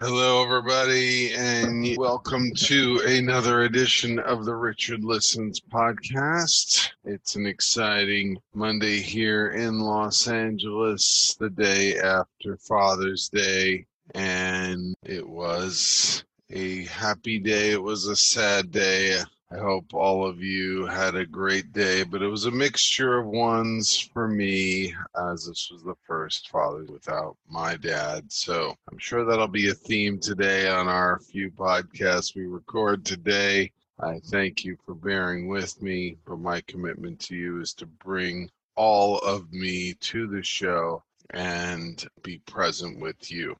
Hello, everybody, and welcome to another edition of the Richard Listens podcast. It's an exciting Monday here in Los Angeles, the day after Father's Day, and it was a happy day. It was a sad day. I hope all of you had a great day, but it was a mixture of ones for me, as this was the first Father's without my dad. So I'm sure that'll be a theme today on our few podcasts we record today. I thank you for bearing with me, but my commitment to you is to bring all of me to the show and be present with you.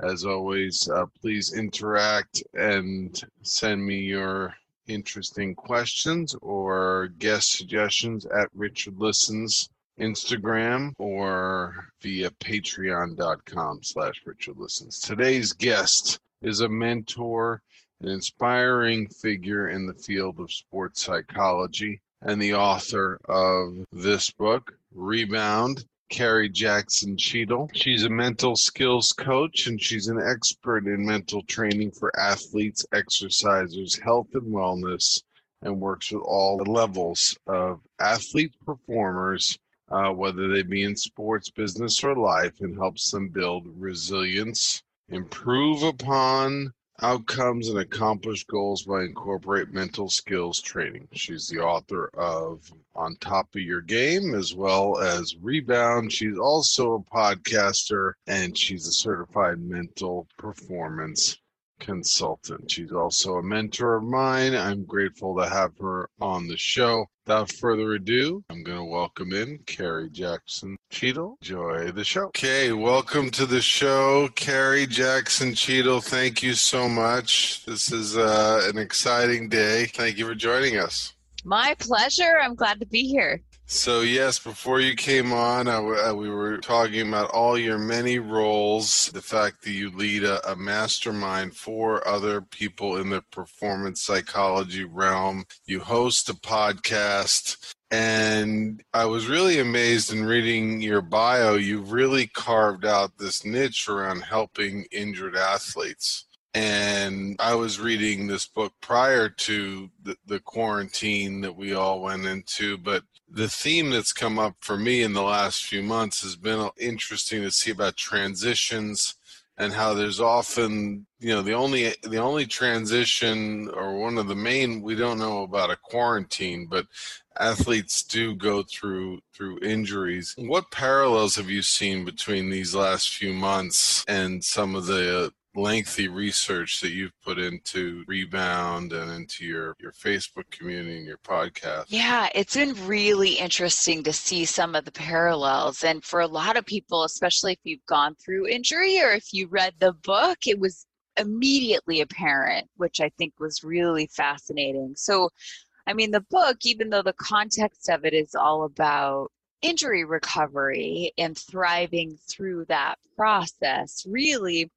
As always, uh, please interact and send me your interesting questions or guest suggestions at Richard Listens Instagram or via patreon.com slash Richard Listens. Today's guest is a mentor, an inspiring figure in the field of sports psychology, and the author of this book, Rebound Carrie Jackson Cheadle. She's a mental skills coach and she's an expert in mental training for athletes, exercisers, health and wellness, and works with all levels of athlete performers, uh, whether they be in sports, business, or life, and helps them build resilience, improve upon outcomes and accomplish goals by incorporate mental skills training. She's the author of On Top of Your Game as well as Rebound. She's also a podcaster and she's a certified mental performance consultant. She's also a mentor of mine. I'm grateful to have her on the show. Without further ado, I'm going to welcome in Carrie Jackson Cheadle. Enjoy the show. Okay, welcome to the show, Carrie Jackson Cheadle. Thank you so much. This is uh, an exciting day. Thank you for joining us. My pleasure. I'm glad to be here. So yes, before you came on, I, we were talking about all your many roles, the fact that you lead a, a, mastermind for other people in the performance psychology realm. You host a podcast, and I was really amazed in reading your bio. You've really carved out this niche around helping injured athletes and I was reading this book prior to the, the, quarantine that we all went into. But the theme that's come up for me in the last few months has been interesting to see about transitions and how there's often you know the only the only transition or one of the main we don't know about a quarantine but athletes do go through through injuries what parallels have you seen between these last few months and some of the lengthy research that you've put into Rebound and into your, your Facebook community and your podcast. Yeah, it's been really interesting to see some of the parallels. And for a lot of people, especially if you've gone through injury or if you read the book, it was immediately apparent, which I think was really fascinating. So I mean, the book, even though the context of it is all about injury recovery and thriving through that process, really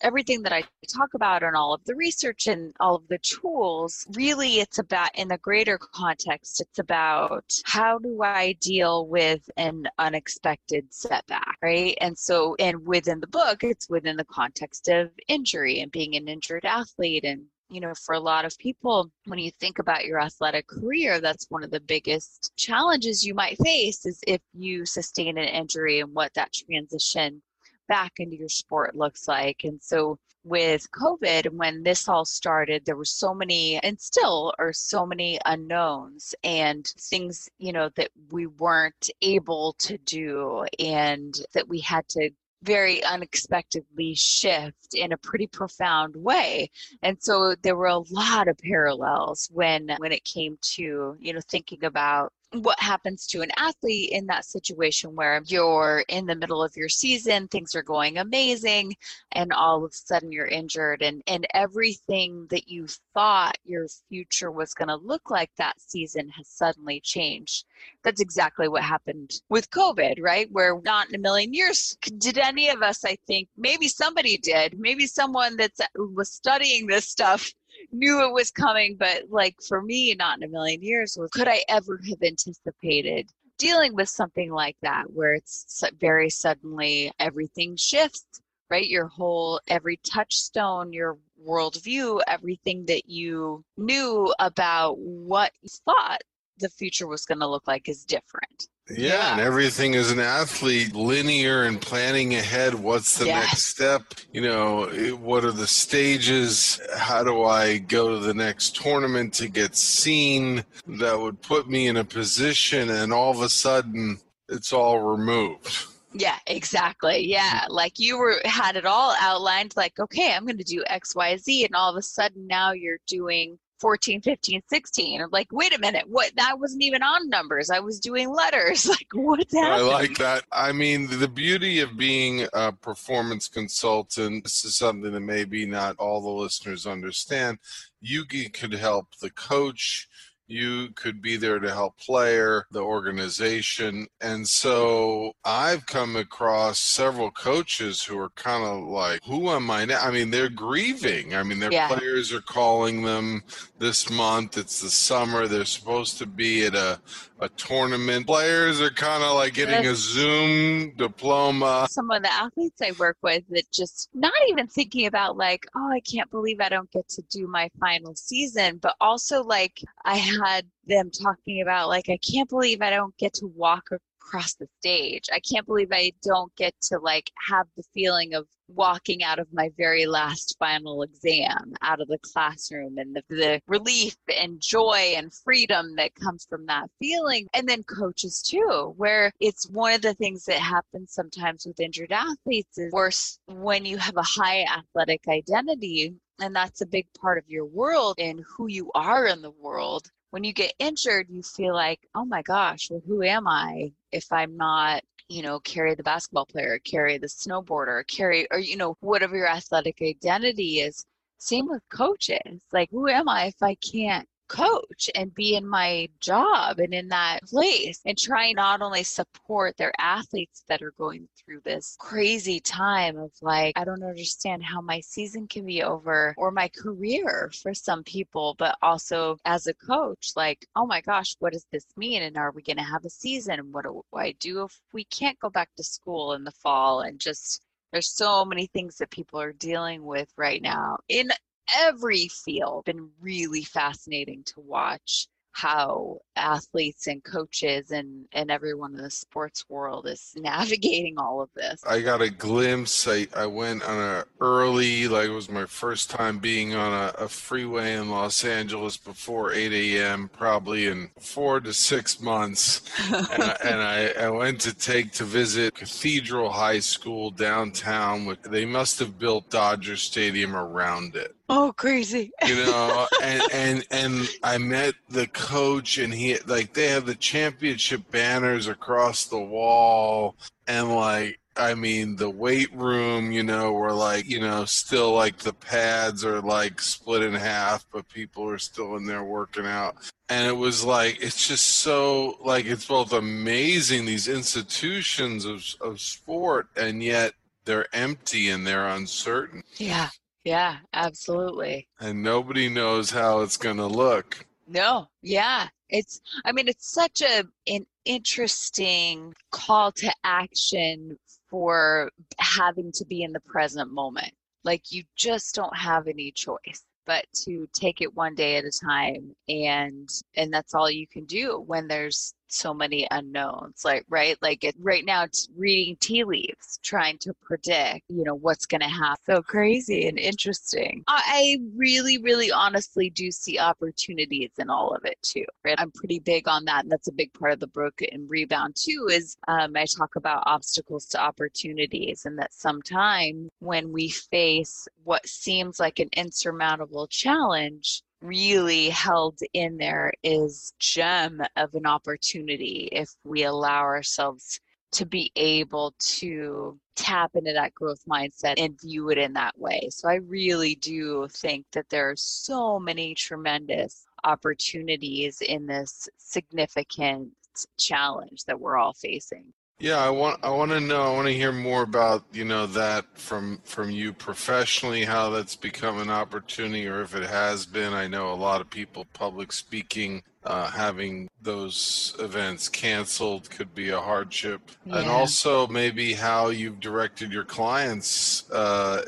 everything that I talk about and all of the research and all of the tools, really it's about in the greater context, it's about how do I deal with an unexpected setback, right? And so, and within the book, it's within the context of injury and being an injured athlete and you know, for a lot of people, when you think about your athletic career, that's one of the biggest challenges you might face is if you sustain an injury and what that transition back into your sport looks like. And so with COVID, when this all started, there were so many, and still are so many unknowns and things, you know, that we weren't able to do and that we had to very unexpectedly shift in a pretty profound way and so there were a lot of parallels when when it came to you know thinking about what happens to an athlete in that situation where you're in the middle of your season, things are going amazing, and all of a sudden you're injured, and, and everything that you thought your future was going to look like that season has suddenly changed. That's exactly what happened with COVID, right? Where not in a million years did any of us, I think, maybe somebody did, maybe someone that uh, was studying this stuff knew it was coming, but like for me, not in a million years, was could I ever have anticipated dealing with something like that where it's very suddenly everything shifts, right? Your whole, every touchstone, your worldview, everything that you knew about what you thought the future was going to look like is different. Yeah, yeah, and everything as an athlete, linear and planning ahead. What's the yes. next step? You know, eh, what are the stages? How do I go to the next tournament to get seen? That would put me in a position, and all of a sudden, it's all removed. Yeah, exactly. Yeah. Mm-hmm. Like you were had it all outlined like, okay, I'm going to do XYZ and all of a sudden now you're doing 14, 15, 16. I'm like, wait a minute, what? That wasn't even on numbers. I was doing letters. Like, what's happening? I like that. I mean, the beauty of being a performance consultant, this is something that maybe not all the listeners understand. You could help the coach you could be there to help player the organization. And so i've come across several coaches who are kind of like who am i now? I mean they're grieving. I mean their yeah. players are calling them this month it's the summer. They're supposed to be at a a tournament. Players are kind of like getting a Zoom diploma. Some of the athletes I work with that just not even thinking about like, oh, I can't believe I don't get to do my final season, but also like I had them talking about like, I can't believe I don't get to walk across the stage. I can't believe I don't get to like have the feeling of walking out of my very last final exam out of the classroom and the, the relief and joy and freedom that comes from that feeling. And then coaches too, where it's one of the things that happens sometimes with injured athletes is worse when you have a high athletic identity and that's a big part of your world and who you are in the world when you get injured, you feel like, oh my gosh, well, who am I if I'm not, you know, Carrie the basketball player, Carrie the snowboarder, Carrie, or, you know, whatever your athletic identity is. Same with coaches. Like, who am I if I can't coach and be in my job and in that place and try not only support their athletes that are going through this crazy time of like I don't understand how my season can be over or my career for some people but also as a coach like oh my gosh what does this mean? And are we going to have a season? What do I do if we can't go back to school in the fall? And just there's so many things that people are dealing with right now in every field been really fascinating to watch how athletes and coaches and, and everyone in the sports world is navigating all of this. I got a glimpse. I, I went on a early, like it was my first time being on a, a freeway in Los Angeles before 8 a.m., probably in four to six months. and, I, and I, I went to take to visit Cathedral High School downtown. Which they must have built Dodger Stadium around it. Oh, crazy! You know, and and and I met the coach, and he like they have the championship banners across the wall, and like I mean, the weight room, you know, where like, you know, still like the pads are like split in half, but people are still in there working out. And it was like, it's just so, like, it's both amazing, these institutions of, of sport, and yet they're empty and they're uncertain. Yeah. Yeah, absolutely. And nobody knows how it's going to look. No, yeah. It's I mean it's such a an interesting call to action for having to be in the present moment. Like you just don't have any choice but to take it one day at a time and and that's all you can do when there's so many unknowns like right? Like it, right now it's reading tea leaves trying to predict you know what's going to happen. So crazy and interesting. I really really honestly do see opportunities in all of it too right? I'm pretty big on that and that's a big part of the book and rebound too is um, i talk about obstacles to opportunities and that sometimes when we face what seems like an insurmountable challenge really held in there is gem of an opportunity if we allow ourselves to be able to tap into that growth mindset and view it in that way. So I really do think that there are so many tremendous opportunities in this significant challenge that we're all facing. Yeah, I want I want to know. I want to hear more about you know that from from you professionally, how that's become an opportunity, or if it has been. I know a lot of people public speaking, uh, having those events canceled could be a hardship, yeah. and also maybe how you've directed your clients, uh,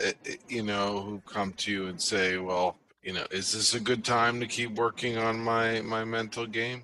you know, who come to you and say, well, you know, is this a good time to keep working on my my mental game?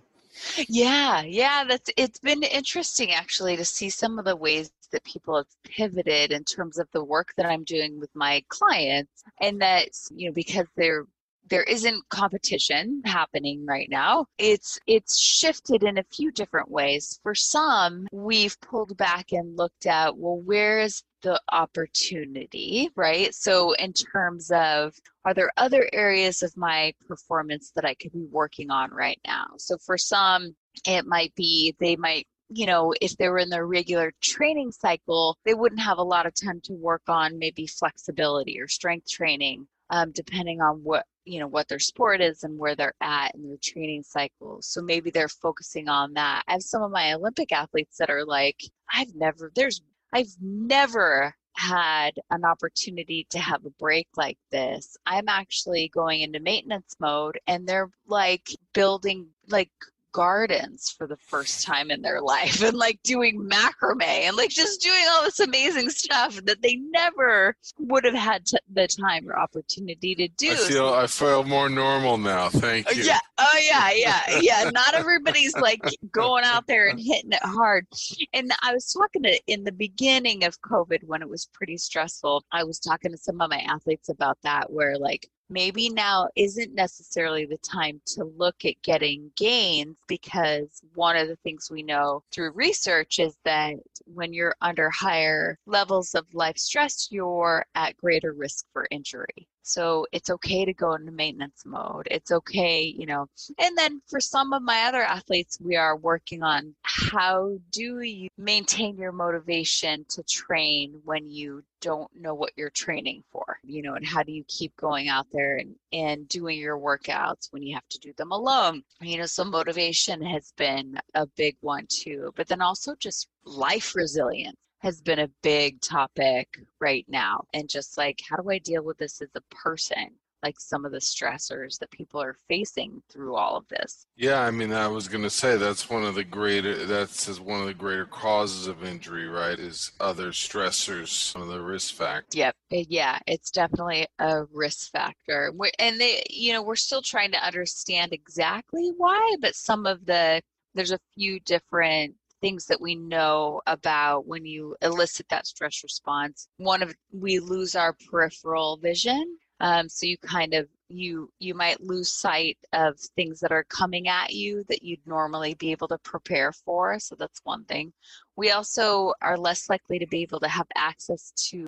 Yeah, yeah, that's it's been interesting actually to see some of the ways that people have pivoted in terms of the work that I'm doing with my clients and that you know because they're there isn't competition happening right now it's it's shifted in a few different ways. For some we've pulled back and looked at well where is the opportunity, right? So, in terms of are there other areas of my performance that I could be working on right now? So, for some, it might be they might you know, if they were in their regular training cycle, they wouldn't have a lot of time to work on maybe flexibility or strength training, um, depending on what you know what their sport is and where they're at in their training cycle. So maybe they're focusing on that. I have some of my Olympic athletes that are like, I've never there's I've never had an opportunity to have a break like this. I'm actually going into maintenance mode and they're like building like gardens for the first time in their life and like doing macrame and like just doing all this amazing stuff that they never would have had t- the time or opportunity to do. I feel I feel more normal now. Thank you. Yeah. Oh yeah, yeah, yeah. Not everybody's like going out there and hitting it hard. And I was talking to in the beginning of COVID when it was pretty stressful. I was talking to some of my athletes about that where like maybe now isn't necessarily the time to look at getting gains because one of the things we know through research is that when you're under higher levels of life stress, you're at greater risk for injury. So it's okay to go into maintenance mode. It's okay, you know. And then for some of my other athletes, we are working on how do you maintain your motivation to train when you don't know what you're training for, you know, and how do you keep going out there and, and doing your workouts when you have to do them alone? You know, so motivation has been a big one too, but then also just life resilience has been a big topic right now. And just like, how do I deal with this as a person? Like some of the stressors that people are facing through all of this. Yeah, I mean, I was going to say that's one of the greater, that's one of the greater causes of injury, right? Is other stressors, one of the risk factors. Yep. Yeah, it's definitely a risk factor. And they, you know, we're still trying to understand exactly why, but some of the, there's a few different things that we know about when you elicit that stress response. One of we lose our peripheral vision. Um, so you kind of you you might lose sight of things that are coming at you that you'd normally be able to prepare for. So that's one thing. We also are less likely to be able to have access to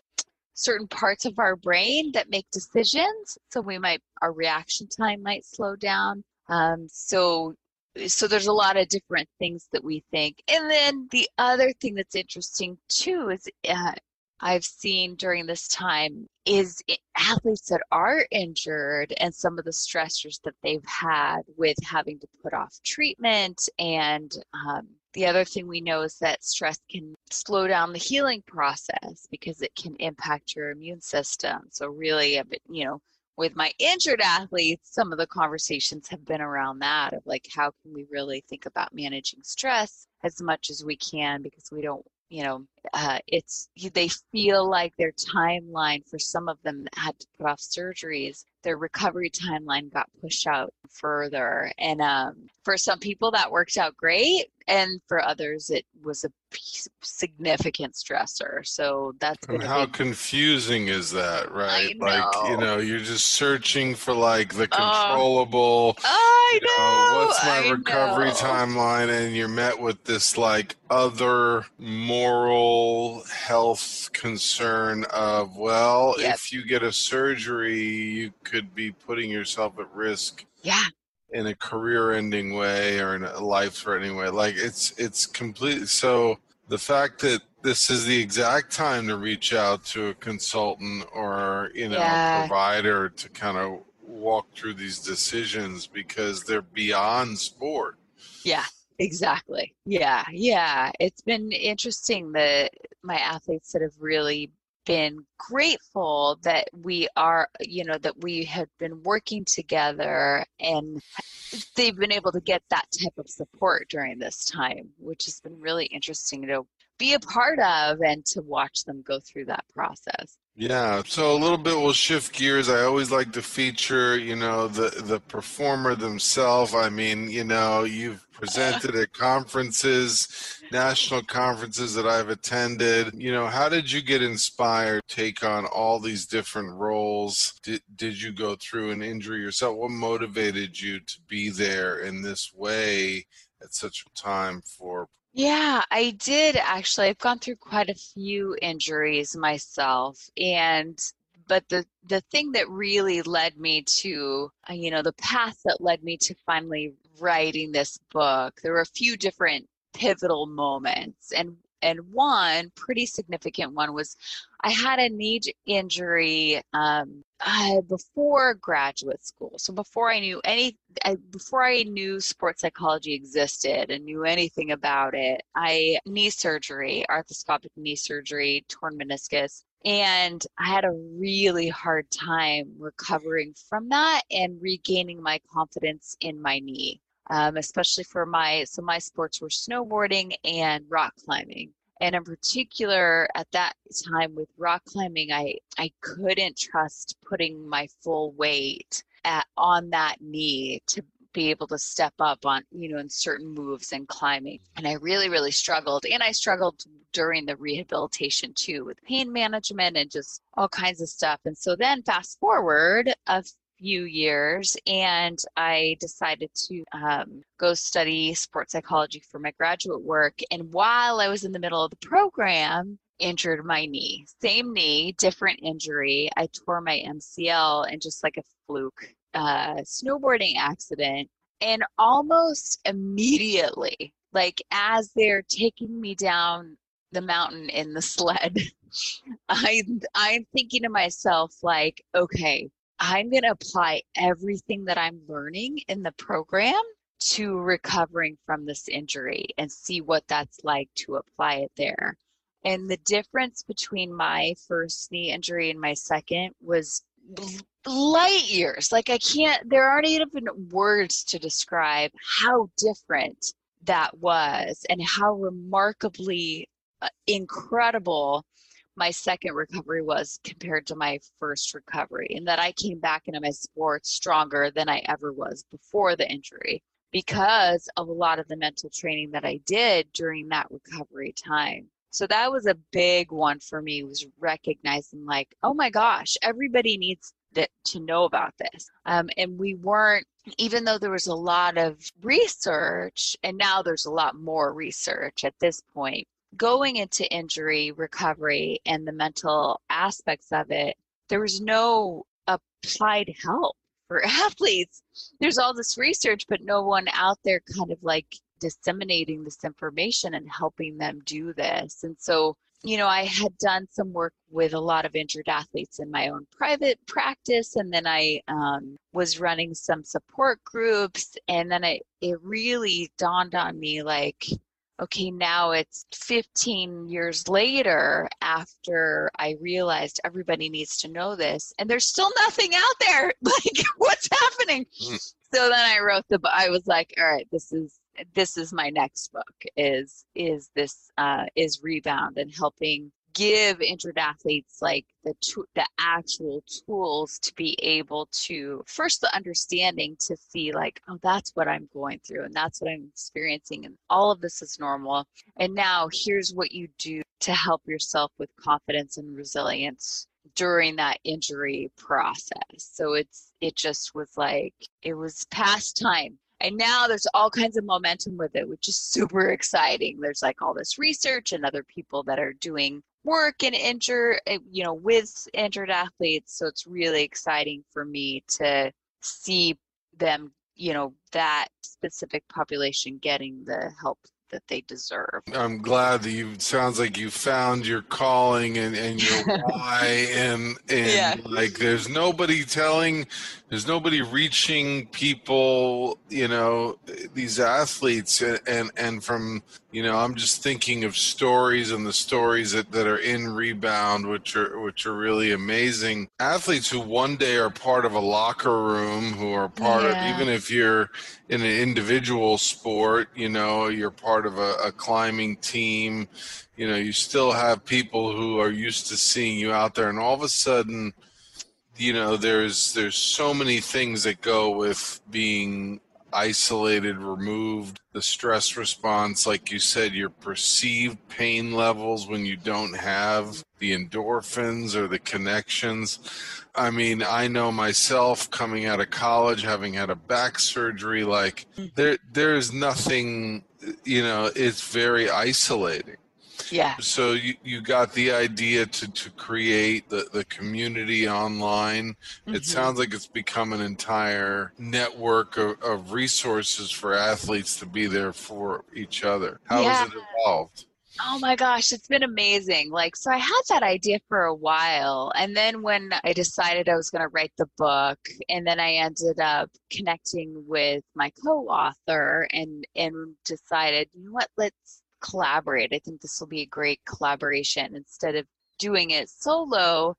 certain parts of our brain that make decisions. So we might our reaction time might slow down. Um, so so there's a lot of different things that we think. And then the other thing that's interesting too is uh, I've seen during this time is athletes that are injured and some of the stressors that they've had with having to put off treatment. And um, the other thing we know is that stress can slow down the healing process because it can impact your immune system. So, really, you know, with my injured athletes, some of the conversations have been around that of like, how can we really think about managing stress as much as we can because we don't, you know, uh, it's they feel like their timeline for some of them that had to put off surgeries their recovery timeline got pushed out further. And um, for some people that worked out great and for others it was a significant stressor so that's and how confusing is that right like you know you're just searching for like the controllable uh, I know, you know, what's my I recovery know. timeline and you're met with this like other moral health concern of well Yep. if you get a surgery you could be putting yourself at risk yeah in a career-ending way or in a life-threatening way like it's it's complete so the fact that this is the exact time to reach out to a consultant or you know Yeah. provider to kind of walk through these decisions because they're beyond sport Yeah, exactly. Yeah, yeah. It's been interesting that my athletes that have really been grateful that we are, you know, that we have been working together and they've been able to get that type of support during this time, which has been really interesting to be a part of and to watch them go through that process. Yeah, so a little bit we'll shift gears. I always like to feature, you know, the the performer themselves. I mean, you know, you've presented at conferences, national conferences that I've attended. You know, how did you get inspired to take on all these different roles? Did did you go through an injury yourself? What motivated you to be there in this way at such a time for Yeah, I did actually. I've gone through quite a few injuries myself, and but the the thing that really led me to, uh, you know, the path that led me to finally writing this book, there were a few different pivotal moments, and and one pretty significant one was I had a knee injury um, uh, before graduate school. So before I knew any, I, before I knew sports psychology existed and knew anything about it, I knee surgery, arthroscopic knee surgery, torn meniscus, and I had a really hard time recovering from that and regaining my confidence in my knee. Um, especially for my so my sports were snowboarding and rock climbing. And in particular at that time with rock climbing i i couldn't trust putting my full weight at, on that knee to be able to step up on you know in certain moves and climbing. And i really really struggled. And i struggled during the rehabilitation too with pain management and just all kinds of stuff. And so then fast forward a few years and I decided to um, go study sports psychology for my graduate work. And while I was in the middle of the program, injured my knee. Same knee, different injury. I tore my MCL and just like a fluke uh, snowboarding accident. And almost immediately, like as they're taking me down the mountain in the sled, I I'm thinking to myself like, okay, I'm going to apply everything that I'm learning in the program to recovering from this injury and see what that's like to apply it there. And the difference between my first knee injury and my second was light years. Like, I can't, there aren't even words to describe how different that was and how remarkably uh, incredible my second recovery was compared to my first recovery, and that I came back into my sport stronger than I ever was before the injury because of a lot of the mental training that I did during that recovery time. So that was a big one for me was recognizing like, oh my gosh, everybody needs that to know about this. Um, and we weren't, even though there was a lot of research, and now there's a lot more research at this point, going into injury recovery and the mental aspects of it, there was no applied help for athletes. There's all this research, but no one out there kind of like disseminating this information and helping them do this. And so, you know, I had done some work with a lot of injured athletes in my own private practice, and then I um, was running some support groups, and then it it really dawned on me like okay, now it's 15 years later after I realized everybody needs to know this, and there's still nothing out there. Like, what's happening? Mm. So then I wrote the. I was like, all right, this is this is my next book. Is is this uh, is rebound and helping give injured athletes like the to- the actual tools to be able to first the understanding to see like oh that's what I'm going through and that's what I'm experiencing and all of this is normal. And now here's what you do to help yourself with confidence and resilience during that injury process. So it's it just was like it was past time. And now there's all kinds of momentum with it, which is super exciting. There's like all this research and other people that are doing work and injure, eh, you know, with injured athletes. So it's really exciting for me to see them, you know, that specific population getting the help that they deserve. I'm glad that you sounds like you found your calling and, and your why and and yeah. like there's nobody telling there's nobody reaching people, you know, these athletes and and, and from you know, I'm just thinking of stories and the stories that, that are in rebound, which are which are really amazing. Athletes who one day are part of a locker room, who are part yeah. of even if you're in an individual sport, you know, you're part of a, a climbing team, you know, you still have people who are used to seeing you out there and all of a sudden you know there's there's so many things that go with being isolated, removed, the stress response, like you said, your perceived pain levels when you don't have the endorphins or the connections. I mean, I know myself coming out of college, having had a back surgery, like mm-hmm. there there's nothing, you know, it's very isolating. Yeah. So you, you got the idea to, to create the, the community online. Mm-hmm. It sounds like it's become an entire network of, of resources for athletes to be there for each other. How yeah. has it evolved? Oh my gosh, it's been amazing. Like, so I had that idea for a while. And then when I decided I was going to write the book, and then I ended up connecting with my co author and, and decided, you know what, let's collaborate. I think this will be a great collaboration instead of doing it solo.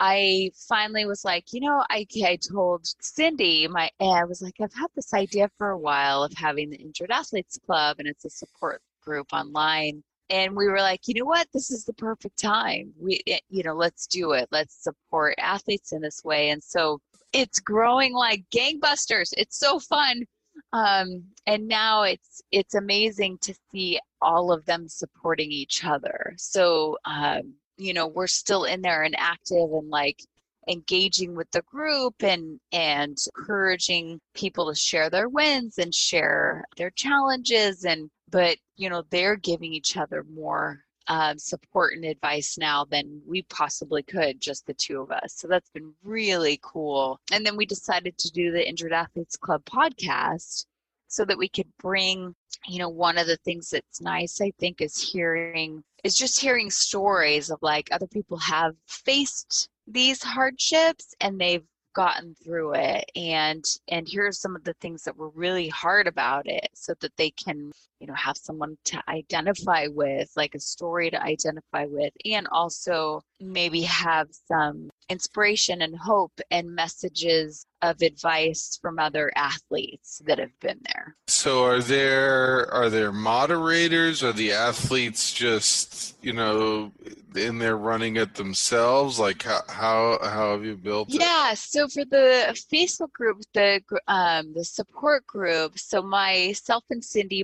I finally was like, you know, I, I told Cindy, my, I was like, I've had this idea for a while of having the Injured Athletes Club, and it's a support group online. And we were like, you know what? This is the perfect time. We, eh, you know, let's do it. Let's support athletes in this way. And so it's growing like gangbusters. It's so fun um, and now it's it's amazing to see all of them supporting each other so um, you know we're still in there and active and like engaging with the group and and encouraging people to share their wins and share their challenges and but you know they're giving each other more um, support and advice now than we possibly could, just the two of us. So that's been really cool. And then we decided to do the Injured Athletes Club podcast so that we could bring, you know, one of the things that's nice, I think, is hearing, is just hearing stories of like other people have faced these hardships and they've gotten through it. And and here's some of the things that were really hard about it so that they can you know have someone to identify with like a story to identify with and also maybe have some inspiration and hope and messages of advice from other athletes that have been there. So are there are there moderators? Are the athletes just you know in there running it themselves? Like how how, how have you built it? Yeah so for the facebook group the um the support group so myself and cindy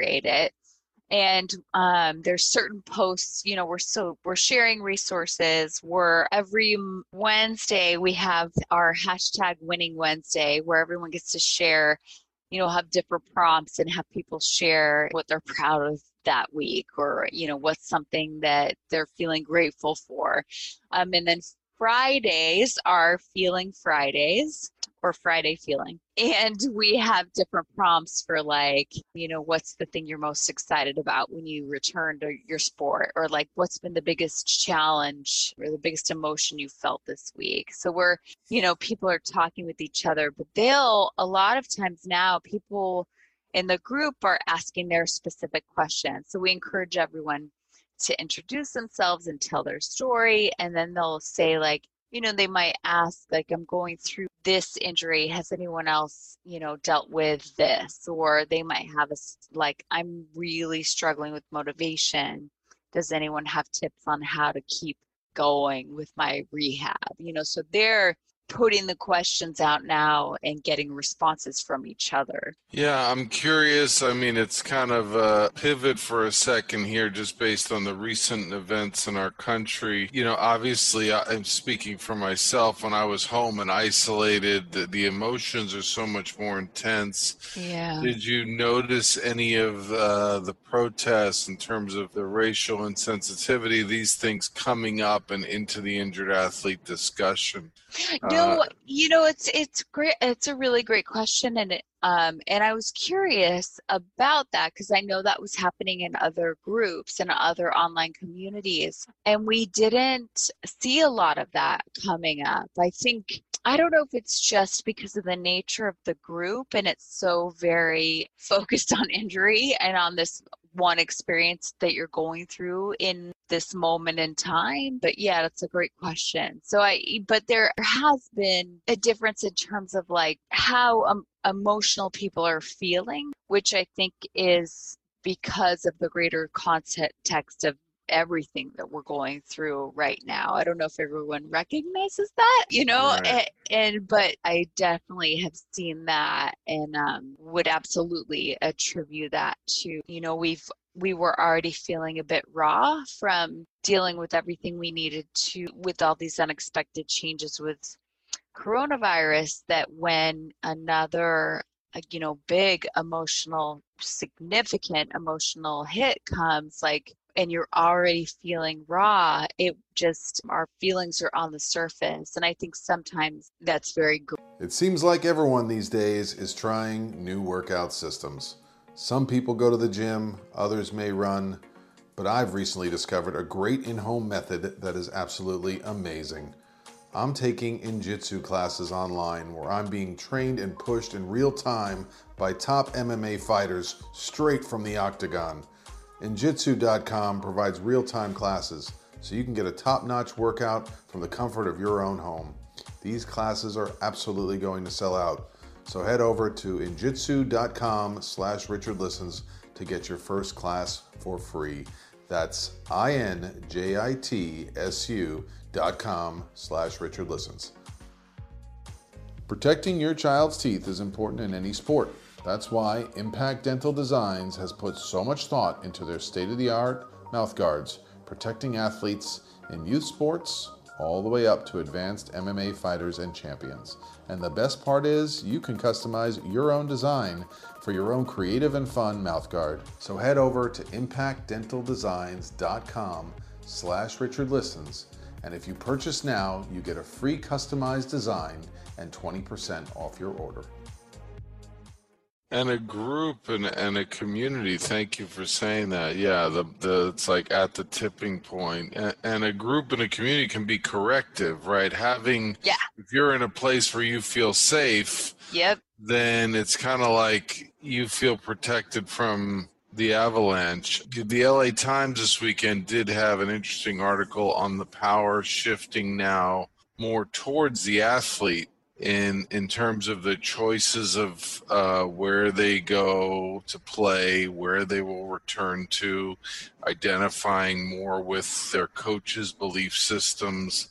it. And um, there's certain posts you know we're so we're sharing resources. We're every wednesday we have our hashtag winning wednesday where everyone gets to share you know have different prompts and have people share what they're proud of that week or you know what's something that they're feeling grateful for. Um, and then fridays are feeling fridays or Friday feeling. And we have different prompts for like, you know, what's the thing you're most excited about when you return to your sport or like what's been the biggest challenge or the biggest emotion you felt this week. So we're, you know, people are talking with each other, but they'll a lot of times now people in the group are asking their specific questions. So we encourage everyone to introduce themselves and tell their story and then they'll say like you know, they might ask, like, I'm going through this injury. Has anyone else, you know, dealt with this? Or they might have a, like, I'm really struggling with motivation. Does anyone have tips on how to keep going with my rehab? You know, so they're putting the questions out now and getting responses from each other. Yeah, I'm curious. I mean, it's kind of a pivot for a second here, just based on the recent events in our country. You know, obviously, I'm speaking for myself. When I was home and isolated, the, the emotions are so much more intense. Yeah. Did you notice any of uh, the protests in terms of the racial insensitivity, these things coming up and into the injured athlete discussion? No, uh, you know, it's it's great. It's a really great question, and it, um, and I was curious about that because I know that was happening in other groups and other online communities, and we didn't see a lot of that coming up. I think I don't know if it's just because of the nature of the group and it's so very focused on injury and on this one experience that you're going through in this moment in time but yeah that's a great question so i but there has been a difference in terms of like how um, emotional people are feeling which i think is because of the greater context of everything that we're going through right now. I don't know if everyone recognizes that, you know, right. and, and, but I definitely have seen that and um, would absolutely attribute that to, you know, we've we were already feeling a bit raw from dealing with everything we needed to with all these unexpected changes with coronavirus that when another uh, you know big emotional significant emotional hit comes like and you're already feeling raw, it just, our feelings are on the surface. And I think sometimes that's very good. It seems like everyone these days is trying new workout systems. Some people go to the gym, others may run, but I've recently discovered a great in home method that is absolutely amazing. I'm taking Injitsu classes online where I'm being trained and pushed in real time by top MMA fighters straight from the octagon. Injitsu.com provides real time classes so you can get a top notch workout from the comfort of your own home. These classes are absolutely going to sell out. So head over to injitsu.com slash Richard Listens to get your first class for free. That's I-N-J-I-T-S-U dot com slash Richard Listens. Protecting your child's teeth is important in any sport. That's why Impact Dental Designs has put so much thought into their state of the art mouth guards, protecting athletes in youth sports all the way up to advanced MMA fighters and champions. And the best part is you can customize your own design for your own creative and fun mouthguard. So head over to impactdentaldesigns.com slash Richard Listens and if you purchase now, you get a free customized design and 20% off your order and a group and, and a community. Thank you for saying that. Yeah the, the it's like at the tipping point. And, and a group and a community can be corrective right? Having yeah. if you're in a place where you feel safe yep. then it's kind of like you feel protected from the avalanche. The la times this weekend did have an interesting article on the power shifting now more towards the athlete in in terms of the choices of uh, where they go to play, where they will return to, identifying more with their coaches' belief systems.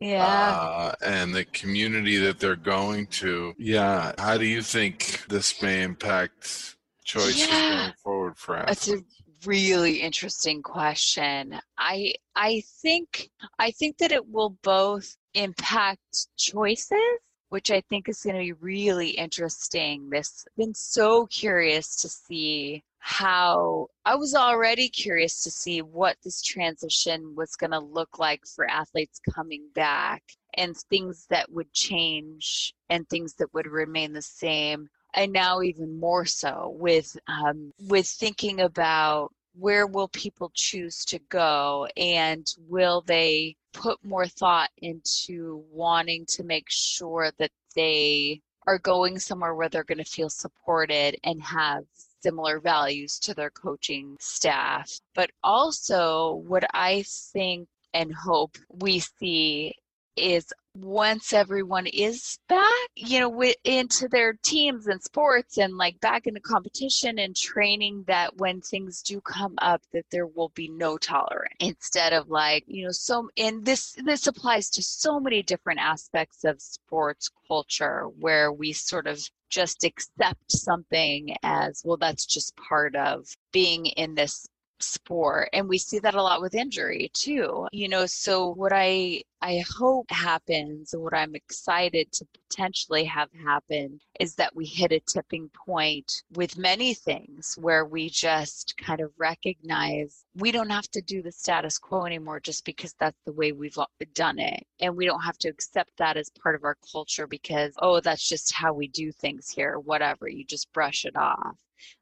Yeah. Uh, and the community that they're going to. Yeah. How do you think this may impact choices yeah. going forward for athletes? That's a really interesting question. I I think I think that it will both impact choices which I think is going to be really interesting. This been so curious to see how I was already curious to see what this transition was going to look like for athletes coming back and things that would change and things that would remain the same and now even more so with um, with thinking about where will people choose to go and will they put more thought into wanting to make sure that they are going somewhere where they're going to feel supported and have similar values to their coaching staff. But also, what I think and hope we see is once everyone is back, you know, into their teams and sports and like back into competition and training, that when things do come up, that there will be no tolerance. Instead of like, you know, so, and this, this applies to so many different aspects of sports culture where we sort of just accept something as, well, that's just part of being in this sport. And we see that a lot with injury too. You know so what i i hope happens and what i'm excited to potentially have happen is that we hit a tipping point with many things where we just kind of recognize we don't have to do the status quo anymore just because that's the way we've done it. And we don't have to accept that as part of our culture because oh that's just how we do things here whatever you just brush it off.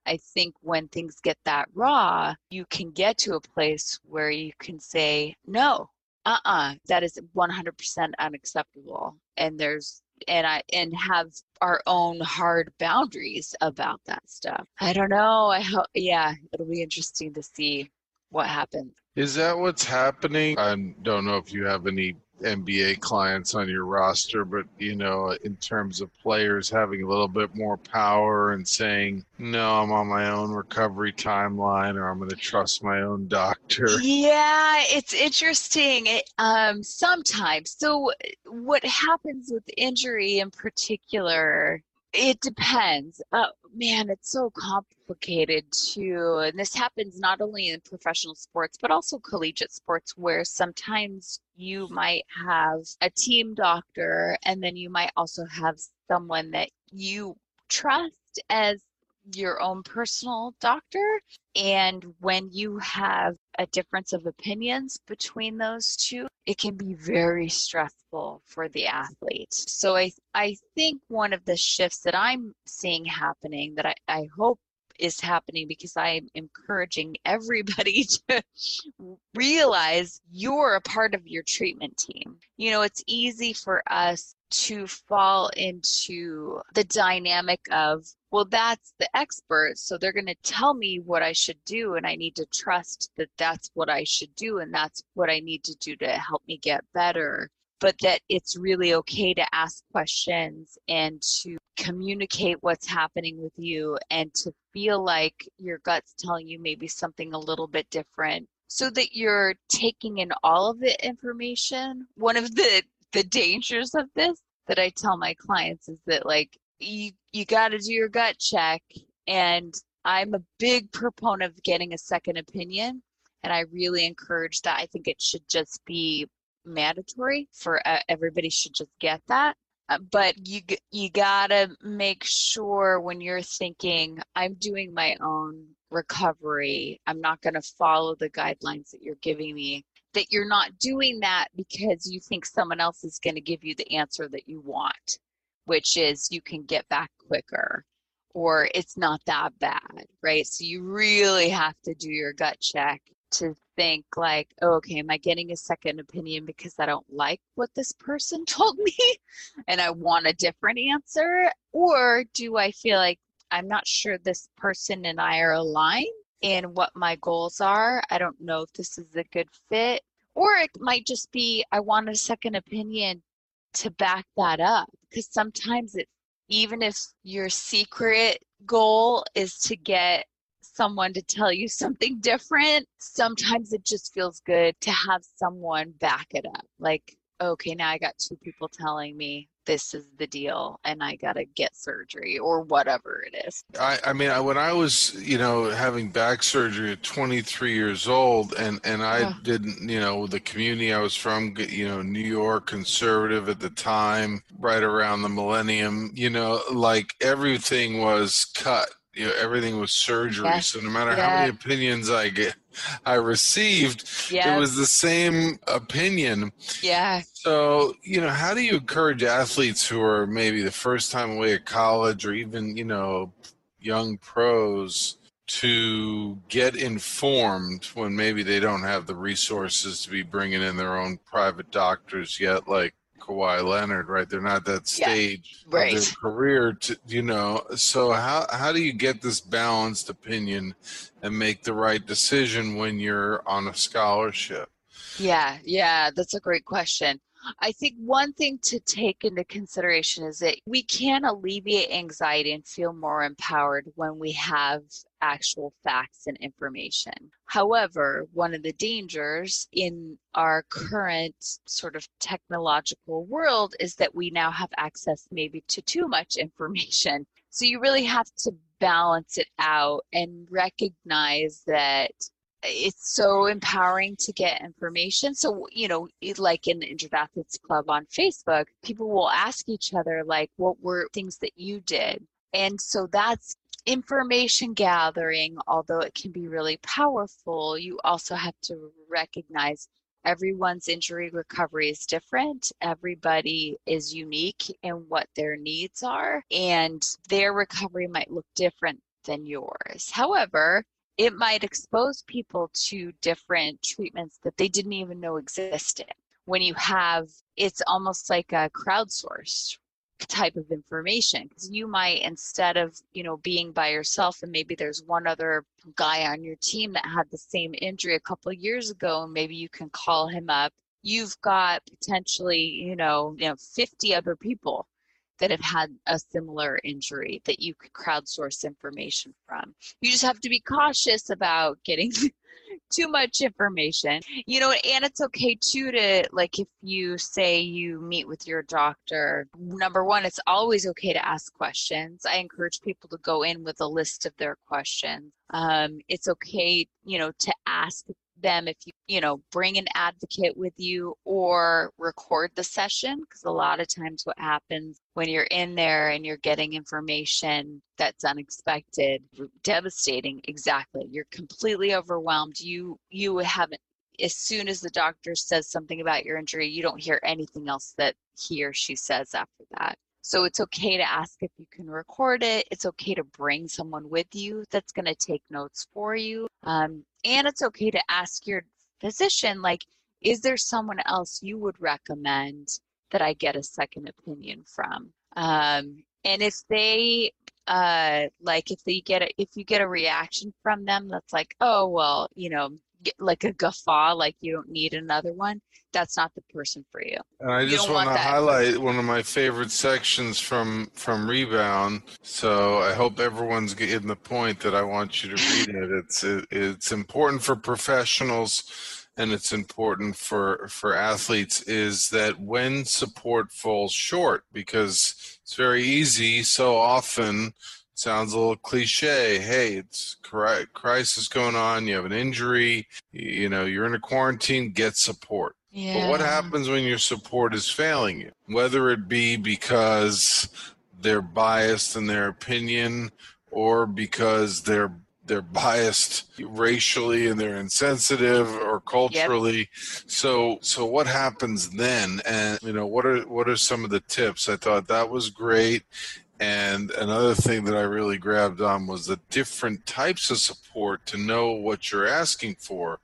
I think when things get that raw, you can get to a place where you can say, no, uh-uh, uh that is 100% unacceptable. And there's, and I, and have our own hard boundaries about that stuff. I don't know. I hope, yeah, it'll be interesting to see what happens. Is that what's happening? I don't know if you have any NBA clients on your roster, but you know, in terms of players having a little bit more power and saying, "No, I'm on my own recovery timeline," or "I'm going to trust my own doctor." Yeah, it's interesting. It, um, sometimes, so what happens with injury in particular? It depends. Oh man, it's so complicated too. And this happens not only in professional sports, but also collegiate sports, where sometimes you might have a team doctor and then you might also have someone that you trust as your own personal doctor. And when you have a difference of opinions between those two, it can be very stressful for the athlete. So I, I think one of the shifts that I'm seeing happening that I, I hope is happening because I'm encouraging everybody to realize you're a part of your treatment team. You know, it's easy for us to fall into the dynamic of, well, that's the expert, so they're going to tell me what I should do, and I need to trust that that's what I should do, and that's what I need to do to help me get better. But that it's really okay to ask questions and to communicate what's happening with you and to feel like your gut's telling you maybe something a little bit different so that you're taking in all of the information. One of the the dangers of this that I tell my clients is that like you you got to do your gut check and I'm a big proponent of getting a second opinion and I really encourage that. I think it should just be mandatory for uh, everybody should just get that. Uh, but you you got to make sure when you're thinking I'm doing my own recovery, I'm not going to follow the guidelines that you're giving me that you're not doing that because you think someone else is going to give you the answer that you want, which is you can get back quicker or it's not that bad, right? So you really have to do your gut check to think like, oh, okay, am I getting a second opinion because I don't like what this person told me and I want a different answer? Or do I feel like I'm not sure this person and I are aligned and what my goals are. I don't know if this is a good fit. Or it might just be I want a second opinion to back that up. Because sometimes it, even if your secret goal is to get someone to tell you something different, sometimes it just feels good to have someone back it up. Like, okay, now I got two people telling me this is the deal and I got to get surgery or whatever it is. I, I mean, I, when I was, you know, having back surgery at 23 years old and, and I oh. didn't, you know, the community I was from, you know, New York conservative at the time, right around the millennium, you know, like everything was cut you know everything was surgery. Yes. So no matter Yeah. how many opinions I get, I received, Yeah. it was the same opinion. Yeah. So, you know, how do you encourage athletes who are maybe the first time away at college or even, you know, young pros to get informed when maybe they don't have the resources to be bringing in their own private doctors yet, like Kawhi Leonard, right? They're not that Yeah, stage of their career, to, you know. So, how, how do you get this balanced opinion and make the right decision when you're on a scholarship? Yeah, yeah, that's a great question. I think one thing to take into consideration is that we can alleviate anxiety and feel more empowered when we have actual facts and information. However, one of the dangers in our current sort of technological world is that we now have access maybe to too much information. So you really have to balance it out and recognize that it's so empowering to get information. So, you know, like in the Injured Athletes Club on Facebook, people will ask each other, like, what were things that you did? And so that's information gathering, although it can be really powerful, you also have to recognize everyone's injury recovery is different. Everybody is unique in what their needs are, and their recovery might look different than yours. However, it might expose people to different treatments that they didn't even know existed. When you have, it's almost like a crowdsourced type of information because you might instead of you know being by yourself and maybe there's one other guy on your team that had the same injury a couple years ago and maybe you can call him up you've got potentially you know you know 50 other people that have had a similar injury that you could crowdsource information from. You just have to be cautious about getting too much information. You know and it's okay too to like if you say you meet with your doctor number one it's always okay to ask questions. I encourage people to go in with a list of their questions. Um, it's okay you know to ask them if you you know bring an advocate with you or record the session because a lot of times what happens when you're in there and you're getting information that's unexpected devastating exactly you're completely overwhelmed. You you haven't as soon as the doctor says something about your injury you don't hear anything else that he or she says after that so it's okay to ask if you can record it. It's okay to bring someone with you that's going to take notes for you. Um, and it's okay to ask your physician, like, is there someone else you would recommend that I get a second opinion from? Um, and if they, uh, like, if they get a, if you get a reaction from them that's like, oh, well, you know, get like a guffaw, like you don't need another one, that's not the person for you. And I You just want want to highlight one of my favorite sections from from Rebound. So I hope everyone's getting the point that I want you to read it. It's it, it's important for professionals and it's important for for athletes is that when support falls short because it's very easy so often sounds a little cliche hey it's crisis going on you have an injury you know you're in a quarantine get support Yeah. but what happens when your support is failing you? Whether it be because they're biased in their opinion or because they're they're biased racially and they're insensitive or culturally. So so what happens then? And you know, what are what are some of the tips? I thought that was great. And another thing that I really grabbed on was the different types of support to know what you're asking for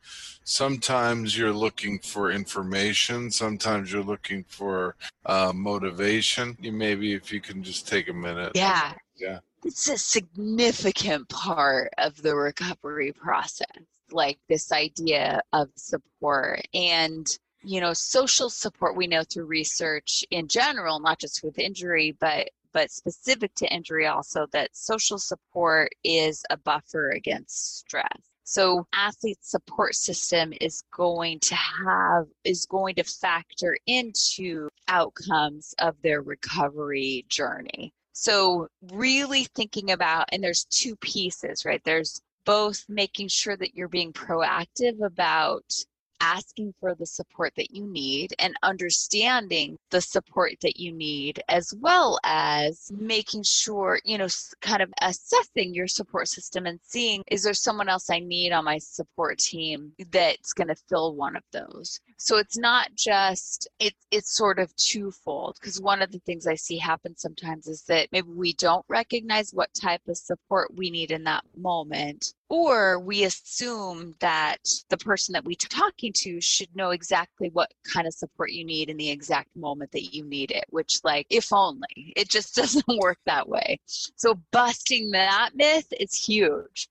sometimes you're looking for information sometimes you're looking for uh, motivation you maybe if you can just take a minute Yeah. Yeah. It's a significant part of the recovery process, like this idea of support and you know social support we know through research in general not just with injury but but specific to injury also that social support is a buffer against stress so athlete support system is going to have is going to factor into outcomes of their recovery journey so, really thinking about, and there's two pieces, right? There's both making sure that you're being proactive about asking for the support that you need and understanding the support that you need, as well as making sure, you know, kind of assessing your support system and seeing is there someone else I need on my support team that's going to fill one of those. So it's not just it, it's sort of twofold because one of the things I see happen sometimes is that maybe we don't recognize what type of support we need in that moment or we assume that the person that we're talking to should know exactly what kind of support you need in the exact moment that you need it which like if only. It just doesn't work that way. So busting that myth is huge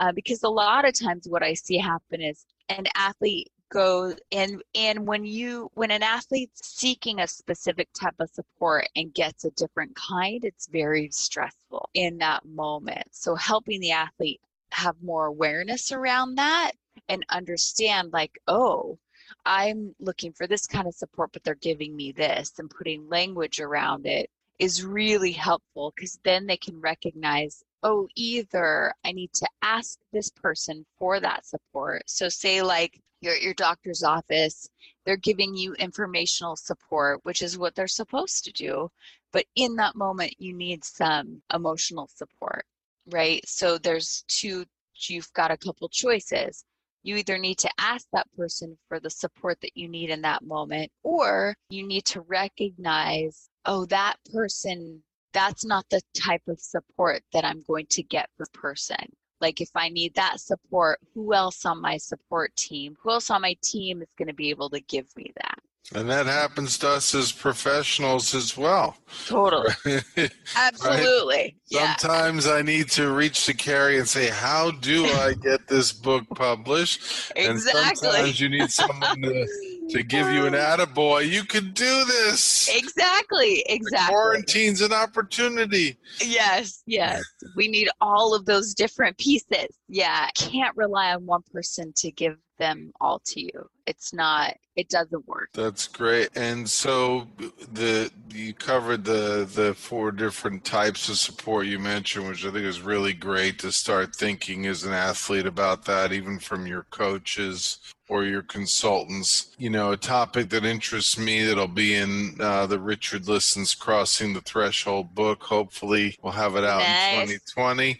uh, because a lot of times what i see happen is an athlete goes and and when you when an athlete's seeking a specific type of support and gets a different kind it's very stressful in that moment. So helping the athlete have more awareness around that and understand like oh i'm looking for this kind of support but they're giving me this and putting language around it is really helpful because then they can recognize oh either i need to ask this person for that support. So say like you're at your doctor's office they're giving you informational support which is what they're supposed to do but in that moment you need some emotional support right? So there's two, you've got a couple choices. You either need to ask that person for the support that you need in that moment, or you need to recognize, oh, that person, that's not the type of support that I'm going to get for person. Like if I need that support, who else on my support team, who else on my team is going to be able to give me that? And that happens to us as professionals as well. Totally. Absolutely. Right? Yeah. Sometimes I need to reach to Carrie and say, How do I get this book published? exactly. And sometimes you need someone to, to give you an attaboy. You can do this. Exactly. Exactly. The quarantine's an opportunity. Yes. Yes. We need all of those different pieces. Yeah. Can't rely on one person to give them all to you. It's not it doesn't work. That's great. And so the you covered the the four different types of support you mentioned, which I think is really great to start thinking as an athlete about that, even from your coaches or your consultants. You know, a topic that interests me that'll be in uh, the Richard Listens Crossing the Threshold book. Hopefully, we'll have it out nice. in 2020.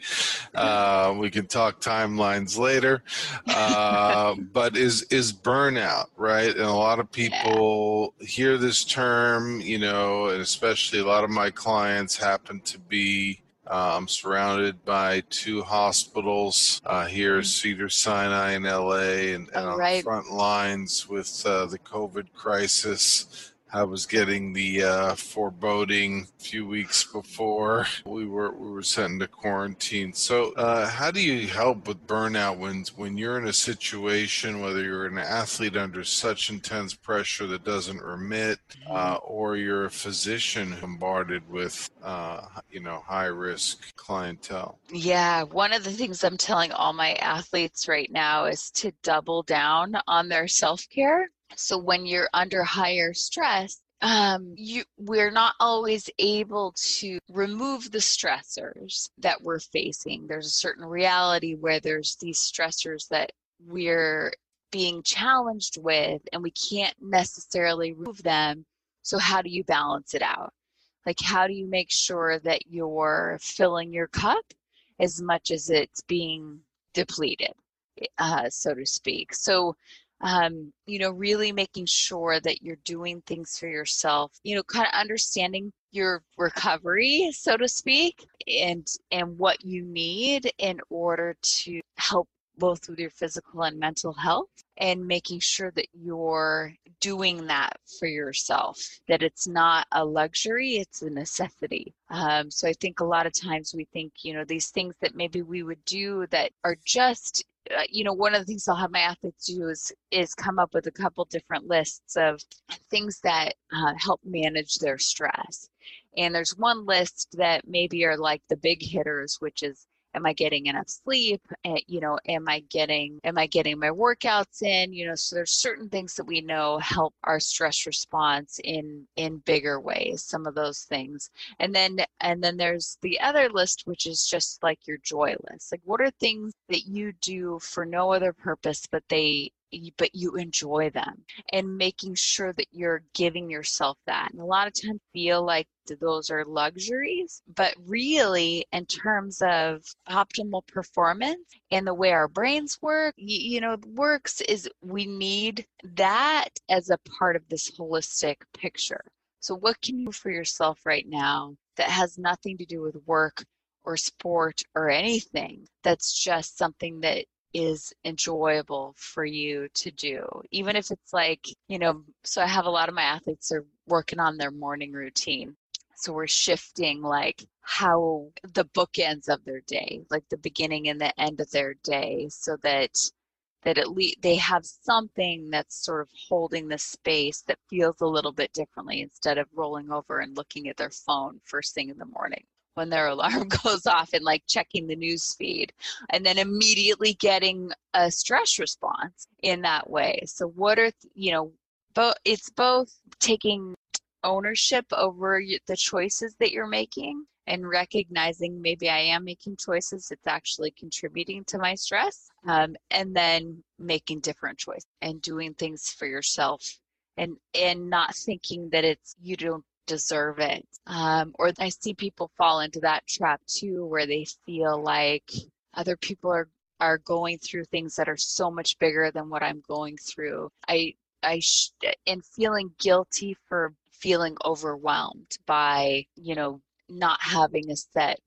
Uh, we can talk timelines later. Uh, but is is burnout right? And a lot of people yeah. hear this term, you know, and especially a lot of my clients happen to be I'm um, surrounded by two hospitals uh, here. Cedar Sinai in LA, and, and oh, on the front lines with uh, the COVID crisis. I was getting the uh, foreboding a few weeks before we were we were sent into quarantine. So, uh, how do you help with burnout when when you're in a situation, whether you're an athlete under such intense pressure that doesn't remit, uh, mm-hmm. or you're a physician bombarded with uh, you know high risk clientele? Yeah, one of the things I'm telling all my athletes right now is to double down on their self care so when you're under higher stress, um, you we're not always able to remove the stressors that we're facing. There's a certain reality where there's these stressors that we're being challenged with, and we can't necessarily remove them. So how do you balance it out? Like how do you make sure that you're filling your cup as much as it's being depleted, uh, so to speak? So um, you know, really making sure that you're doing things for yourself, you know, kind of understanding your recovery, so to speak, and and what you need in order to help both with your physical and mental health and making sure that you're doing that for yourself that it's not a luxury it's a necessity. Um, so i think a lot of times we think you know these things that maybe we would do that are just you know one of the things i'll have my athletes do is is come up with a couple different lists of things that uh, help manage their stress. And there's one list that maybe are like the big hitters which is am i getting enough sleep? And, eh, you know am i getting am i getting my workouts in? You know so there's certain things that we know help our stress response in in bigger ways some of those things. And then and then there's the other list which is just like your joy list. Like what are things that you do for no other purpose but they but you enjoy them? And making sure that you're giving yourself that. And a lot of times feel like those are luxuries, but really in terms of optimal performance and the way our brains work, you, you know, works is we need that as a part of this holistic picture. So what can you do for yourself right now that has nothing to do with work or sport or anything that's just something that is enjoyable for you to do even if it's like you know so i have a lot of my athletes are working on their morning routine so we're shifting like how the bookends of their day like the beginning and the end of their day so that that at least they have something that's sort of holding the space that feels a little bit differently instead of rolling over and looking at their phone first thing in the morning when their alarm goes off and like checking the news feed and then immediately getting a stress response in that way. So what are you know both it's both taking ownership over the choices that you're making and recognizing maybe I am making choices it's actually contributing to my stress um, and then making different choices and doing things for yourself and and not thinking that it's you don't deserve it. Um, or I see people fall into that trap too, where they feel like other people are are going through things that are so much bigger than what I'm going through. I I sh- and feeling guilty for feeling overwhelmed by you know not having a set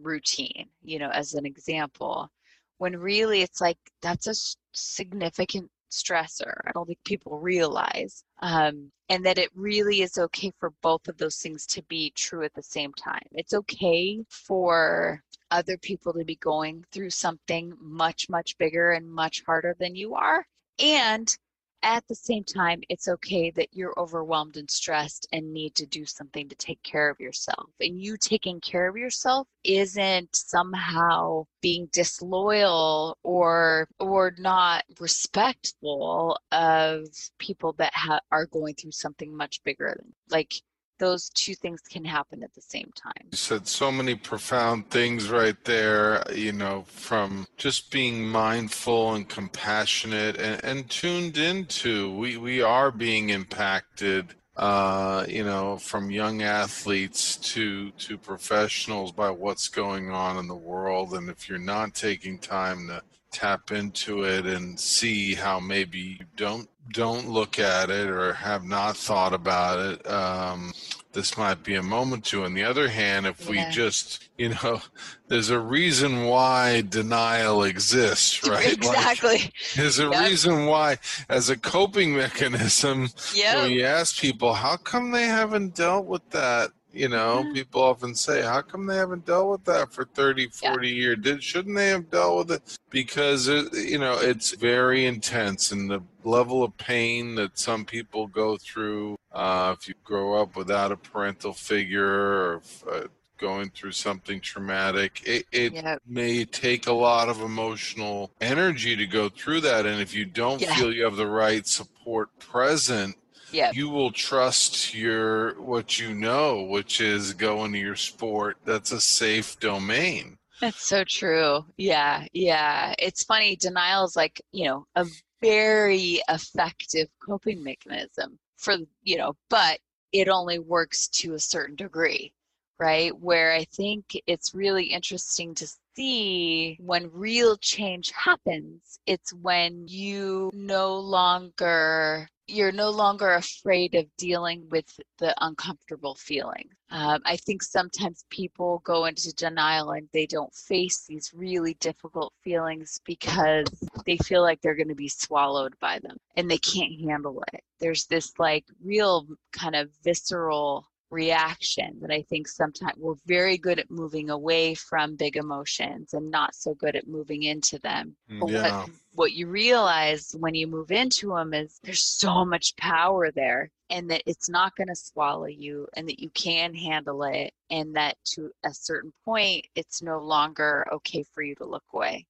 routine. You know, as an example, when really it's like that's a significant stressor. I don't think people realize. Um, and that it really is okay for both of those things to be true at the same time. It's okay for other people to be going through something much, much bigger and much harder than you are. And at the same time, it's okay that you're overwhelmed and stressed and need to do something to take care of yourself. And you taking care of yourself isn't somehow being disloyal or or not respectful of people that ha- are going through something much bigger than like those two things can happen at the same time. You said so many profound things right there, you know, from just being mindful and compassionate and, and tuned into we, we are being impacted uh, you know, from young athletes to to professionals by what's going on in the world. And if you're not taking time to tap into it and see how maybe you don't don't look at it or have not thought about it um, this might be a moment to on the other hand if yeah. we just you know there's a reason why denial exists right exactly like, there's a yep. reason why as a coping mechanism yeah you ask people how come they haven't dealt with that you know mm-hmm. people often say how come they haven't dealt with that for 30 40 yeah. years did shouldn't they have dealt with it because it, you know it's very intense and the level of pain that some people go through uh, if you grow up without a parental figure or uh, going through something traumatic it, it yep. may take a lot of emotional energy to go through that and if you don't yeah. feel you have the right support present yeah. you will trust your what you know, which is going to your sport. That's a safe domain. That's so true. Yeah, yeah. It's funny. Denial is like you know a very effective coping mechanism for you know, but it only works to a certain degree, right? Where I think it's really interesting to see when real change happens. It's when you no longer you're no longer afraid of dealing with the uncomfortable feeling. Um, I think sometimes people go into denial and they don't face these really difficult feelings because they feel like they're going to be swallowed by them and they can't handle it. There's this like real kind of visceral reaction that I think sometimes we're very good at moving away from big emotions and not so good at moving into them. Mm, yeah. What, what you realize when you move into them is there's so much power there and that it's not going to swallow you and that you can handle it and that to a certain point it's no longer okay for you to look away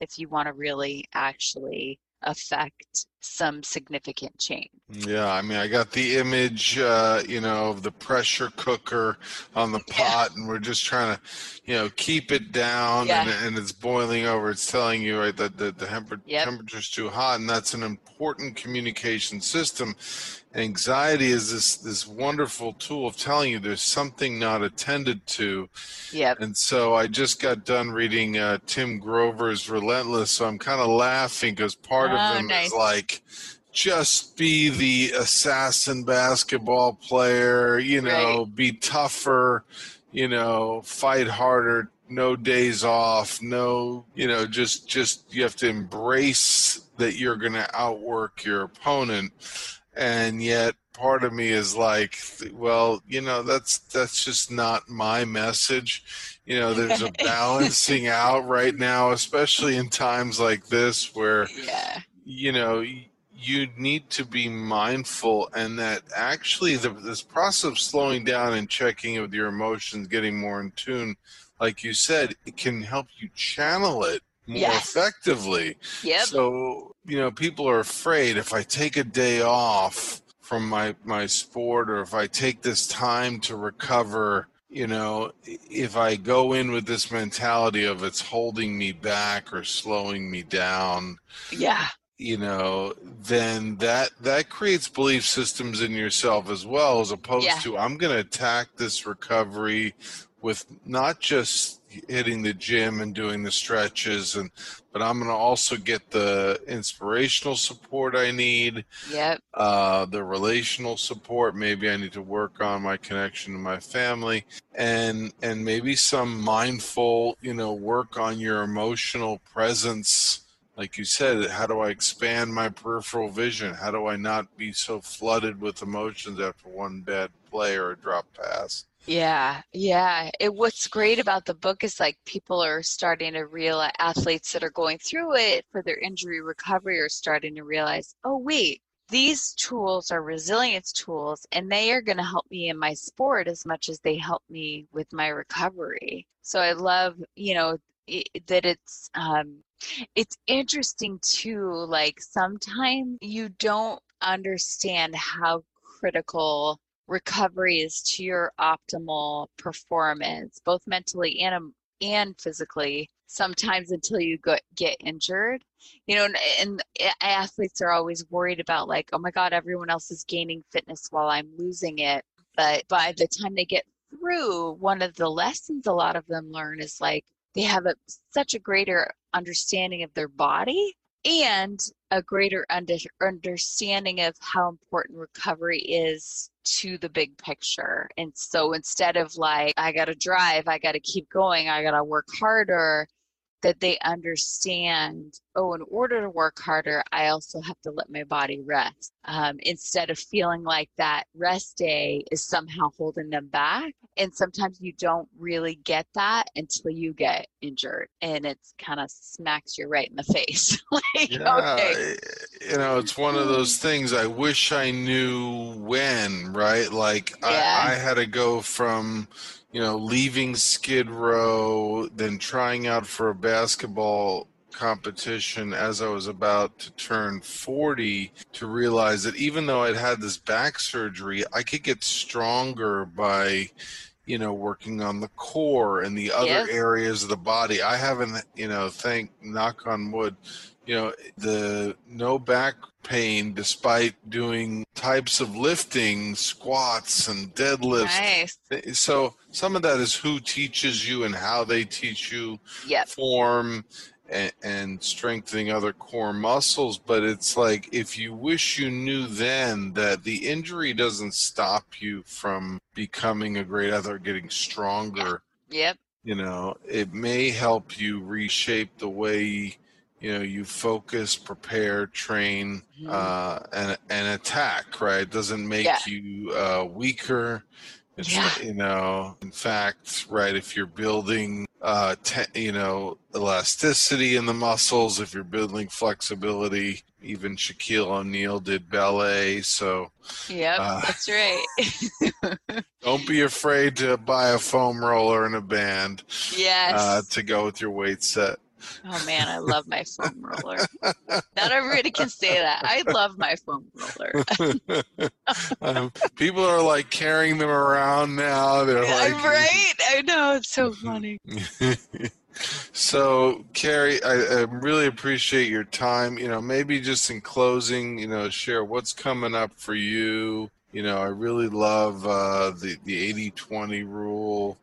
if you want to really actually affect some significant change. Yeah, I mean, I got the image, uh, you know, of the pressure cooker on the pot, yeah. and we're just trying to, you know, keep it down, yeah. and, and, it's boiling over. It's telling you right that the, the temper- yep. temperature's too hot, and that's an important communication system. Anxiety is this this wonderful tool of telling you there's something not attended to. yeah And so I just got done reading uh, Tim Grover's Relentless, so I'm kind of laughing because part oh, of him nice. is like just be the assassin basketball player, you know, right. be tougher, you know, fight harder, no days off, no, you know, just just you have to embrace that you're going to outwork your opponent. And yet part of me is like, well, you know, that's that's just not my message. You know, there's a balancing out right now, especially in times like this where yeah. you know, you need to be mindful and that actually the, this process of slowing down and checking with your emotions getting more in tune like you said it can help you channel it more yes. effectively yep. so you know people are afraid if i take a day off from my my sport or if i take this time to recover you know if i go in with this mentality of it's holding me back or slowing me down yeah you know then that that creates belief systems in yourself as well as opposed yeah. to i'm going to attack this recovery with not just hitting the gym and doing the stretches and but i'm going to also get the inspirational support i need yep uh, the relational support maybe i need to work on my connection to my family and and maybe some mindful you know work on your emotional presence like you said, how do I expand my peripheral vision? How do I not be so flooded with emotions after one bad play or a drop pass? Yeah, yeah. It what's great about the book is like people are starting to realize athletes that are going through it for their injury recovery are starting to realize, oh wait, these tools are resilience tools and they are going to help me in my sport as much as they help me with my recovery. So I love, you know, that it's um it's interesting too like sometimes you don't understand how critical recovery is to your optimal performance both mentally and um, and physically sometimes until you get injured. You know and, and athletes are always worried about like oh my god everyone else is gaining fitness while i'm losing it. But by the time they get through one of the lessons a lot of them learn is like they have a, such a greater understanding of their body and a greater under, understanding of how important recovery is to the big picture. And so instead of like, I got to drive, I got to keep going, I got to work harder, that they understand oh in order to work harder i also have to let my body rest. Um, instead of feeling like that rest day is somehow holding them back and sometimes you don't really get that until you get injured and it's kind of smacks you right in the face. Like yeah, okay. You know it's one of those things i wish i knew when right? Like yeah. I, I had to go from you know, leaving Skid Row, then trying out for a basketball competition as I was about to turn 40 to realize that even though I'd had this back surgery, I could get stronger by, you know, working on the core and the other yes. areas of the body. I haven't, you know, thank knock on wood, you know, the no back pain despite doing types of lifting, squats and deadlifts. Nice. So some of that is who teaches you and how they teach you yep. form and, and strengthening other core muscles. But it's like if you wish you knew then that the injury doesn't stop you from becoming a great athlete, getting stronger. Yep. You know, it may help you reshape the way you know you focus prepare train mm-hmm. uh, and and attack right it doesn't make yeah. you uh, weaker it's yeah. you know in fact right if you're building uh te- you know elasticity in the muscles if you're building flexibility even Shaquille O'Neal did ballet so yep uh, that's right don't be afraid to buy a foam roller and a band yes uh, to go with your weight set Oh man, I love my foam roller. Not everybody can say that. I love my foam roller. um, people are like carrying them around now. They're like, right? I know it's so funny. so, Carrie, I, I, really appreciate your time. You know, maybe just in closing, you know, share what's coming up for you you know, I really love uh, the the 80-20 rule,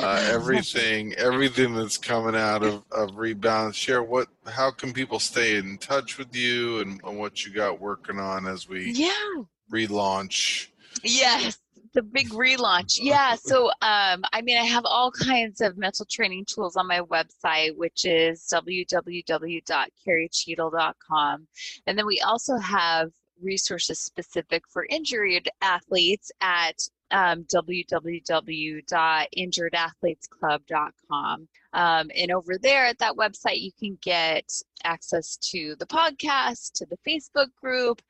uh, everything, everything that's coming out of, of Rebound. Share what, how can people stay in touch with you and, and what you got working on as we yeah relaunch. Yes, the big relaunch. Yeah. So, um, I mean, I have all kinds of mental training tools on my website, which is www.carriecheadle.com. And then we also have resources specific for injured athletes at um, www.injuredathletesclub.com. Um, and over there at that website, you can get access to the podcast, to the Facebook group,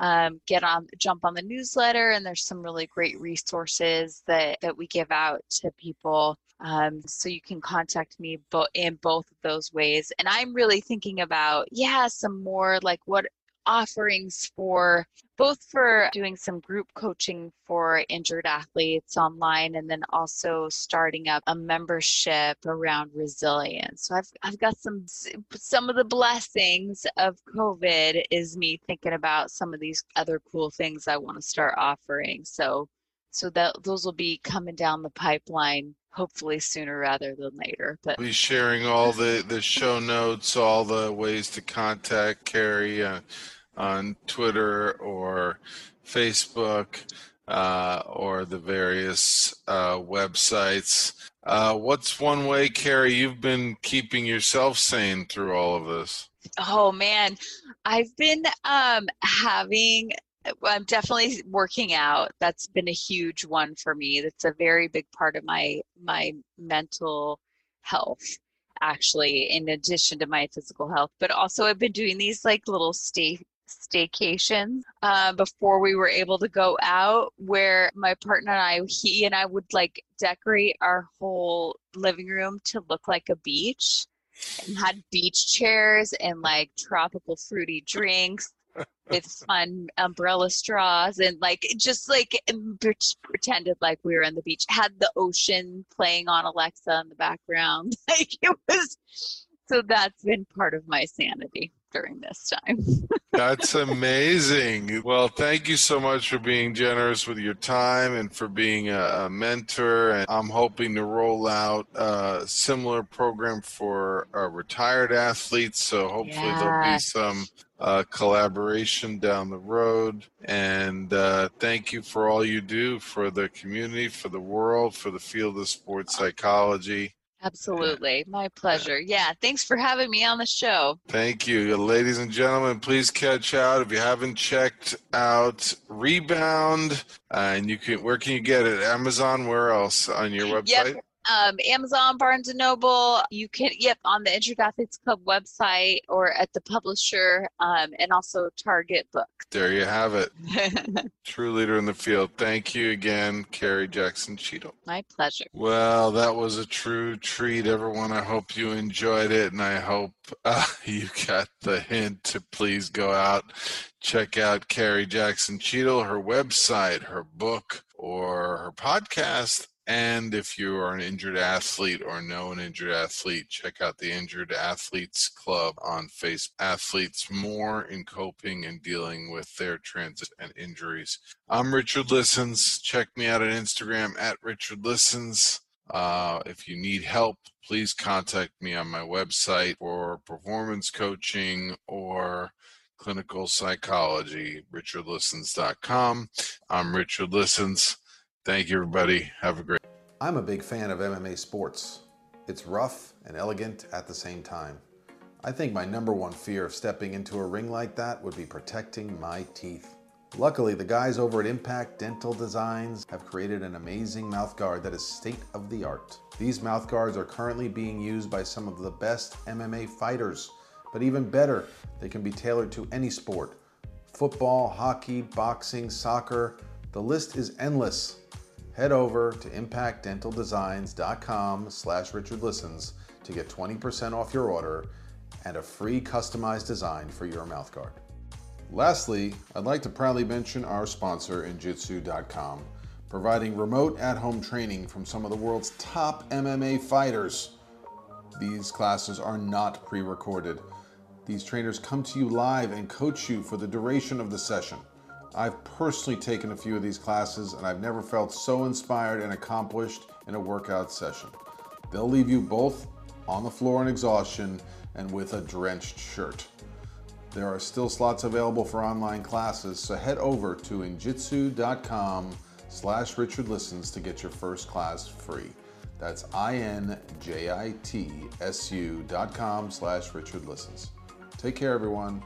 um, get on, jump on the newsletter, and there's some really great resources that that we give out to people. Um, so you can contact me bo- in both of those ways. And I'm really thinking about, yeah, some more like what offerings for both for doing some group coaching for injured athletes online and then also starting up a membership around resilience. So I've I've got some some of the blessings of COVID is me thinking about some of these other cool things I want to start offering. So so that those will be coming down the pipeline hopefully sooner rather than later. But we'll be sharing all the the show notes, all the ways to contact Carrie. Uh, on Twitter or Facebook uh, or the various uh, websites. Uh, what's one way, Carrie, you've been keeping yourself sane through all of this? Oh man, I've been um, having. I'm definitely working out. That's been a huge one for me. That's a very big part of my my mental health actually in addition to my physical health but also i've been doing these like little stay staycation uh, before we were able to go out where my partner and I, he and I would like decorate our whole living room to look like a beach and had beach chairs and like tropical fruity drinks with fun umbrella straws and like just like pretended like we were on the beach had the ocean playing on alexa in the background. Like it was so that's been part of my sanity during this time. That's amazing. Well, thank you so much for being generous with your time and for being a, a mentor. And I'm hoping to roll out a similar program for uh, retired athletes. So hopefully yeah. there'll be some uh, collaboration down the road. And uh, thank you for all you do for the community, for the world, for the field of sports psychology. Absolutely. My pleasure. Yeah. Thanks for having me on the show. Thank you. Ladies and gentlemen, please catch out if you haven't checked out Rebound. Uh, and you can where can you get it? Amazon, where else on your website? Yep um, Amazon, Barnes and Noble. You can, yep, on the Injured Athletes Club website or at the publisher, um, and also Target Book. There you have it. True leader in the field. Thank you again, Carrie Jackson Cheadle. My pleasure. Well, that was a true treat, everyone. I hope you enjoyed it, and I hope uh, you got the hint to please go out, check out Carrie Jackson Cheadle, her website, her book, or her podcast and if you are an injured athlete or know an injured athlete, check out the Injured Athletes Club on Facebook. Athletes more in coping and dealing with their transit and injuries. I'm Richard Listens. Check me out on Instagram at Richard Listens. Uh, if you need help, please contact me on my website for performance coaching or clinical psychology, richardlistens.com. I'm Richard Listens. Thank you, everybody. Have a great I'm a big fan of MMA sports. It's rough and elegant at the same time. I think my number one fear of stepping into a ring like that would be protecting my teeth. Luckily, the guys over at Impact Dental Designs have created an amazing mouthguard that is state of the art. These mouthguards are currently being used by some of the best MMA fighters, but even better, they can be tailored to any sport football, hockey, boxing, soccer. The list is endless head over to impactdentaldesigns.com slash richardlistens to get 20% off your order and a free customized design for your mouthguard. Lastly, I'd like to proudly mention our sponsor, Injitsu.com, providing remote at home training from some of the world's top MMA fighters. These classes are not pre recorded. These trainers come to you live and coach you for the duration of the session. I've personally taken a few of these classes and I've never felt so inspired and accomplished in a workout session. They'll leave you both on the floor in exhaustion and with a drenched shirt. There are still slots available for online classes, so head over to injitsu.com slash Richard Listens to get your first class free. That's I-N-J-I-T-S-U dot com slash Richard Listens. Take care, everyone.